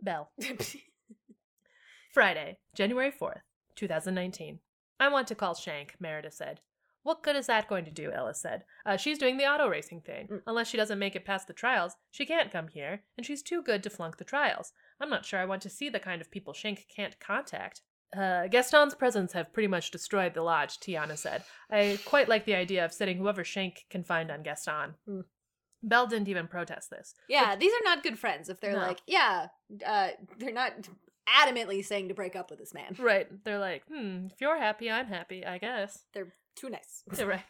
Belle. Friday, January 4th, 2019. I want to call Shank, Merida said. What good is that going to do? Ellis said. Uh, she's doing the auto racing thing. Mm. Unless she doesn't make it past the trials, she can't come here, and she's too good to flunk the trials. I'm not sure I want to see the kind of people Shank can't contact. Uh, Gaston's presence have pretty much destroyed the lodge, Tiana said. I quite like the idea of setting whoever Shank can find on Gaston. Hmm. Belle didn't even protest this. Yeah, these are not good friends if they're No. like, yeah, uh, they're not adamantly saying to break up with this man. Right. They're like, hmm, if you're happy, I'm happy, I guess. They're too nice. They're right.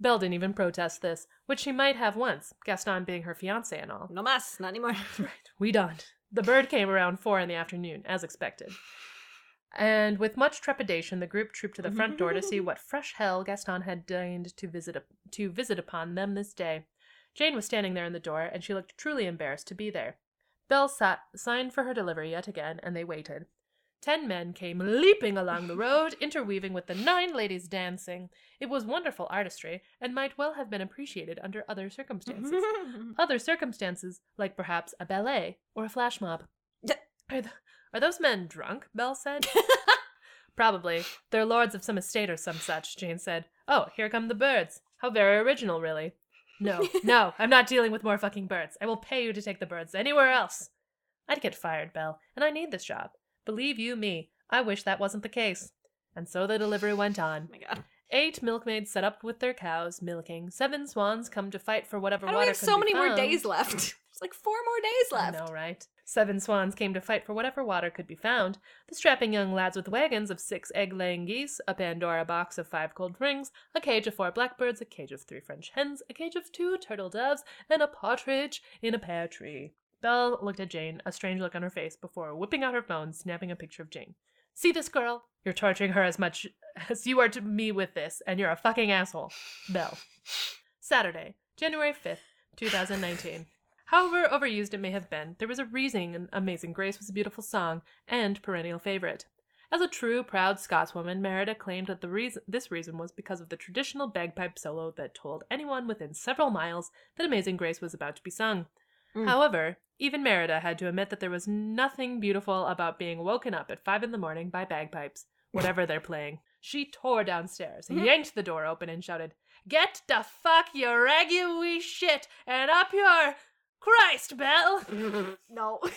Belle didn't even protest this, which she might have once, Gaston being her fiance and all. No mas, not anymore. Right. We done. The bird came around four in the afternoon, as expected. And with much trepidation, the group trooped to the front door to see what fresh hell Gaston had deigned to visit to visit upon them this day. Jane was standing there in the door, and she looked truly embarrassed to be there. Belle sat, signed for her delivery yet again, and they waited. Ten men came leaping along the road, interweaving with the nine ladies dancing. It was wonderful artistry, and might well have been appreciated under other circumstances. Other circumstances, like perhaps a ballet or a flash mob. Are, th- are those men drunk? Belle said. Probably. They're lords of some estate or some such, Jane said. Oh, here come the birds. How very original, really. No, no, I'm not dealing with more fucking birds. I will pay you to take the birds anywhere else. I'd get fired, Belle, and I need this job. Believe you me, I wish that wasn't the case. And so the delivery went on. Oh my god. Eight milkmaids set up with their cows, milking. Seven swans come to fight for whatever How do we have so many more days left? There's like four more days I left. know, right? Seven swans came to fight for whatever water could be found. The strapping young lads with wagons of six egg-laying geese, a Pandora box of five gold rings, a cage of four blackbirds, a cage of three French hens, a cage of two turtle doves, and a partridge in a pear tree. Belle looked at Jane, a strange look on her face, before whipping out her phone, snapping a picture of Jane. See this girl? You're torturing her as much as you are to me with this, and you're a fucking asshole. Belle. Saturday, January 5th, 2019. However overused it may have been, there was a reason Amazing Grace was a beautiful song and perennial favorite. As a true, proud Scotswoman, Merida claimed that the reason this reason was because of the traditional bagpipe solo that told anyone within several miles that Amazing Grace was about to be sung. Mm. However, even Merida had to admit that there was nothing beautiful about being woken up at five in the morning by bagpipes, whatever they're playing. She tore downstairs, yanked the door open, and shouted, Get the fuck your raggy wee shit and up your Christ, Belle! No.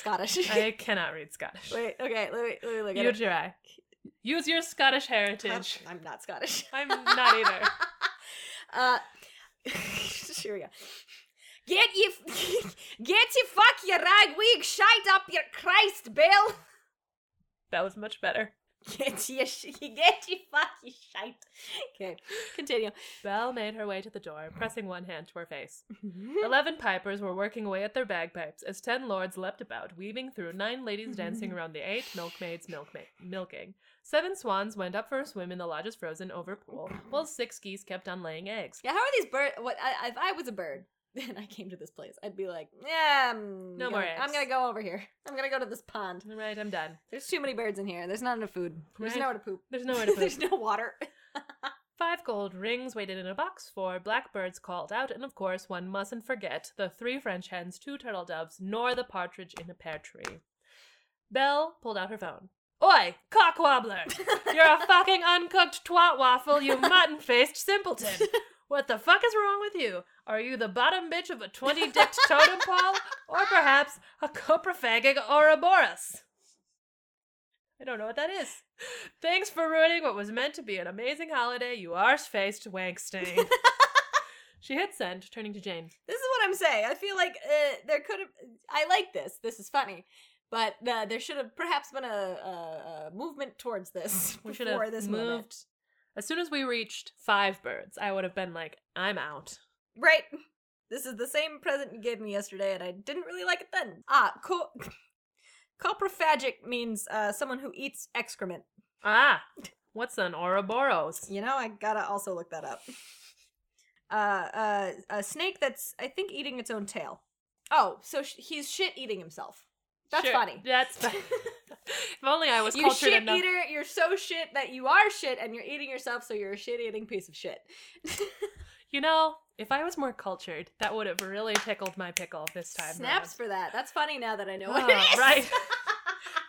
Scottish. I cannot read Scottish. Wait, okay, let me, let me look at You it. try. Use your Scottish I'm, heritage. I'm not Scottish. I'm not either. Uh, here we go. Get you, get you, fuck your ragweed, shite up your Christ, Bill. That was much better. Get you, sh- get you, fuck you, shite. Okay, continue. Belle made her way to the door, pressing one hand to her face. Eleven pipers were working away at their bagpipes as ten lords leapt about, weaving through nine ladies dancing around the eight milkmaids milkma- milking. Seven swans went up for a swim in the lodge's frozen over pool, while six geese kept on laying eggs. Yeah, how are these birds? What I, if I was a bird and I came to this place, I'd be like, yeah, I'm No gonna, more I'm gonna go over here. I'm gonna go to this pond. All right, I'm done. There's too many birds in here. There's not enough food. There's Right. nowhere to poop. There's nowhere to There's poop. no water. Five gold rings waited in a box, four blackbirds called out, and of course, one mustn't forget the three French hens, two turtle doves, nor the partridge in a pear tree. Belle pulled out her phone. Oi, cockwobbler! You're a fucking uncooked twat waffle, you mutton faced simpleton! What the fuck is wrong with you? Are you the bottom bitch of a 20 dicked totem pole? Or perhaps a coprophagic Ouroboros? I don't know what that is. Thanks for ruining what was meant to be an amazing holiday, you arse faced wank stain. she hit send, turning to Jane. This is what I'm saying. I feel like uh, there could have. I like this. This is funny, but uh, there should have perhaps been a, a, a movement towards this We should before have this moved. moment. As soon as we reached five birds, I would have been like, I'm out. Right. This is the same present you gave me yesterday, and I didn't really like it then. Ah, co- coprophagic means uh, someone who eats excrement. Ah, what's an Ouroboros? You know, I gotta also look that up. Uh, uh, a snake that's I think eating its own tail. Oh, so sh- he's shit eating himself. That's Sure, funny. That's funny. if only I was you cultured shit enough. eater. You're so shit that you are shit, and you're eating yourself, so you're a shit eating piece of shit. You know, if I was more cultured, that would have really tickled my pickle this time. Snaps for that. That's funny now that I know around. what it Oh, is. right.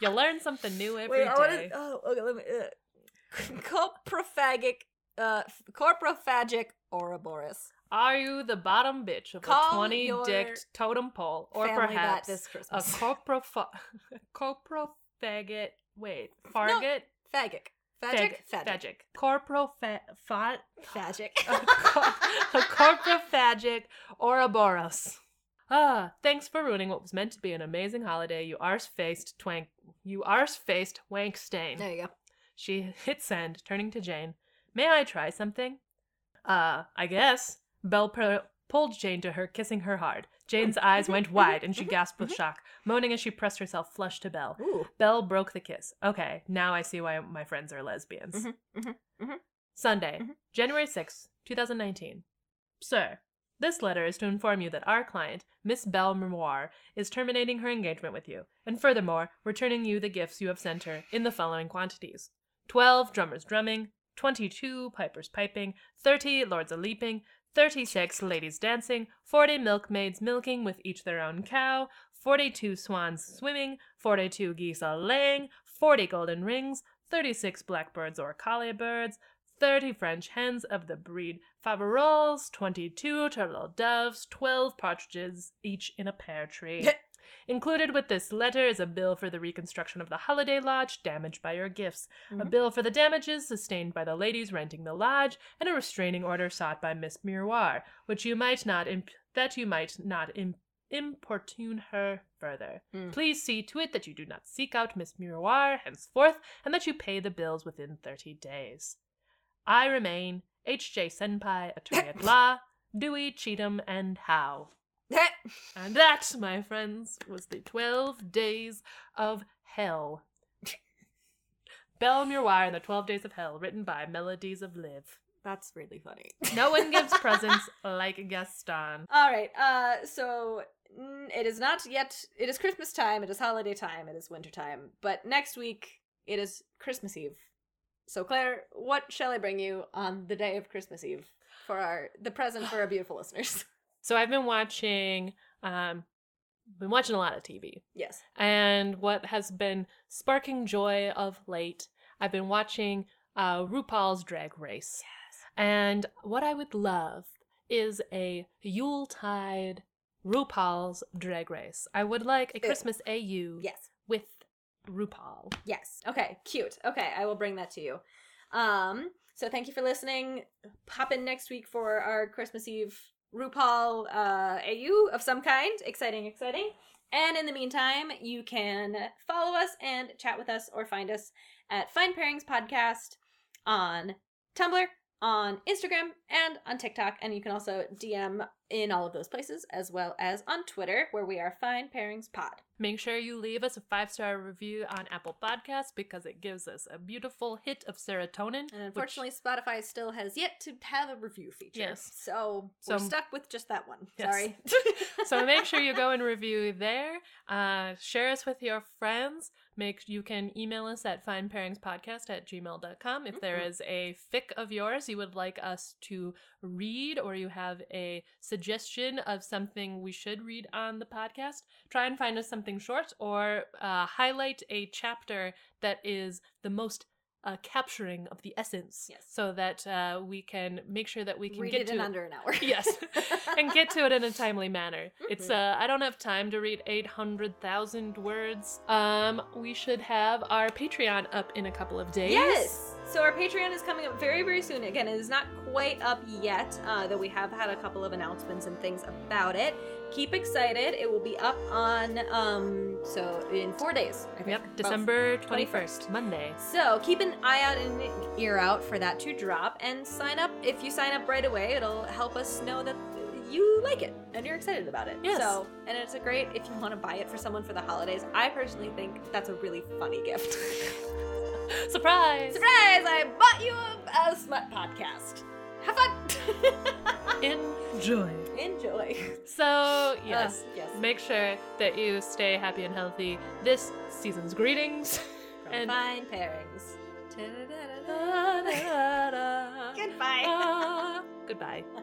you learn something new every Wait, day. I wanna, oh, okay, let me. Uh, coprophagic, uh, coprophagic Ouroboros. Are you the bottom bitch of Call a 20 your dicked totem pole? Or perhaps this a copropha- coprophagic. Wait, fargate? Phagic. Fag- Phagic? Phagic. Phagic. Corpropha- fa- Phagic. a, co- a corprophagic Ouroboros. Ah, thanks for ruining what was meant to be an amazing holiday, you arse-faced twank. You arse-faced wank stain. there you go. She hit send, turning to Jane. May I try something? Uh, I guess. Belle per- pulled Jane to her, kissing her hard. Jane's eyes went wide, and she gasped with shock, moaning as she pressed herself flush to Belle. Ooh. Belle broke the kiss. Okay, now I see why my friends are lesbians. Mhm, mhm, mhm. Sunday. January sixth, 2019. Sir, this letter is to inform you that our client, Miss Belle Miroir, is terminating her engagement with you, and furthermore, returning you the gifts you have sent her in the following quantities 12 drummers drumming, 22 pipers piping, 30 lords a leaping, 36 ladies dancing, 40 milkmaids milking with each their own cow, 42 swans swimming, 42 geese a laying, 40 golden rings, 36 blackbirds or colly birds, 30 French hens of the breed Faverolles, 22 turtle doves, 12 partridges, each in a pear tree. Included with this letter is a bill for the reconstruction of the holiday lodge damaged by your gifts, a Mhm. bill for the damages sustained by the ladies renting the lodge, and a restraining order sought by Miss Miroir, which you might not imp- that you might not imp- importune her further. Hmm. Please see to it that you do not seek out Miss Miroir henceforth, and that you pay the bills within thirty days. I remain H.J. Senpai, attorney at law, Dewey, Cheatham, and Howe. And that, my friends, was the 12 days of hell. Belle Miroir and the 12 Days of Hell, written by Melodies of Liv. That's really funny. No one gives presents like Gaston. All right. Uh, so it is not yet. It is Christmas time. It is holiday time. It is winter time. But next week it is Christmas Eve. So Claire, what shall I bring you on the day of Christmas Eve for our the present for our beautiful listeners? So I've been watching, um, been watching a lot of TV. Yes. And what has been sparking joy of late, I've been watching uh, RuPaul's Drag Race. Yes. And what I would love is a Yuletide RuPaul's Drag Race. I would like a Christmas AU Yes. with RuPaul. Yes. Okay. Cute. Okay, I will bring that to you. Um. So thank you for listening. Pop in next week for our Christmas Eve RuPaul uh, AU of some kind. Exciting, exciting. And in the meantime, you can follow us and chat with us or find us at Fine Pairings Podcast on Tumblr, on Instagram, and on TikTok. And you can also DM in all of those places as well as on Twitter, where we are Fine Pairings Pod. Make sure you leave us a five star review on Apple Podcasts because it gives us a beautiful hit of serotonin. And which- unfortunately, Spotify still has yet to have a review feature. Yes. So, So- we're stuck with just that one. Yes. Sorry. so make sure you go and review there. Uh, share us with your friends. Make you can email us at finepairingspodcast at gmail.com if there Mhm. is a fic of yours you would like us to read or you have a suggestion of something we should read on the podcast try and find us something short or uh, highlight a chapter that is the most uh, capturing of the essence Yes. so that uh, we can make sure that we can Read get it to in under an hour. yes and get to it in a timely manner it's uh i don't have time to read 800000 words um we should have our patreon up in a couple of days Yes. So our Patreon is coming up very, very soon. Again, it is not quite up yet, uh, though we have had a couple of announcements and things about it. Keep excited. It will be up on um so in four days. I think. yep december 21st. 21st monday So keep an eye out and ear out for that to drop, and sign up. If you sign up right away, it'll help us know that you like it and you're excited about it. Yes. So, and it's a great if you want to buy it for someone for the holidays. I personally think that's a really funny gift. surprise Surprise! I bought you a, a smut podcast. Have fun. enjoy Enjoy. so yes Uh, yes. make sure that you stay happy and healthy this season's greetings From and fine pairings. Goodbye. Goodbye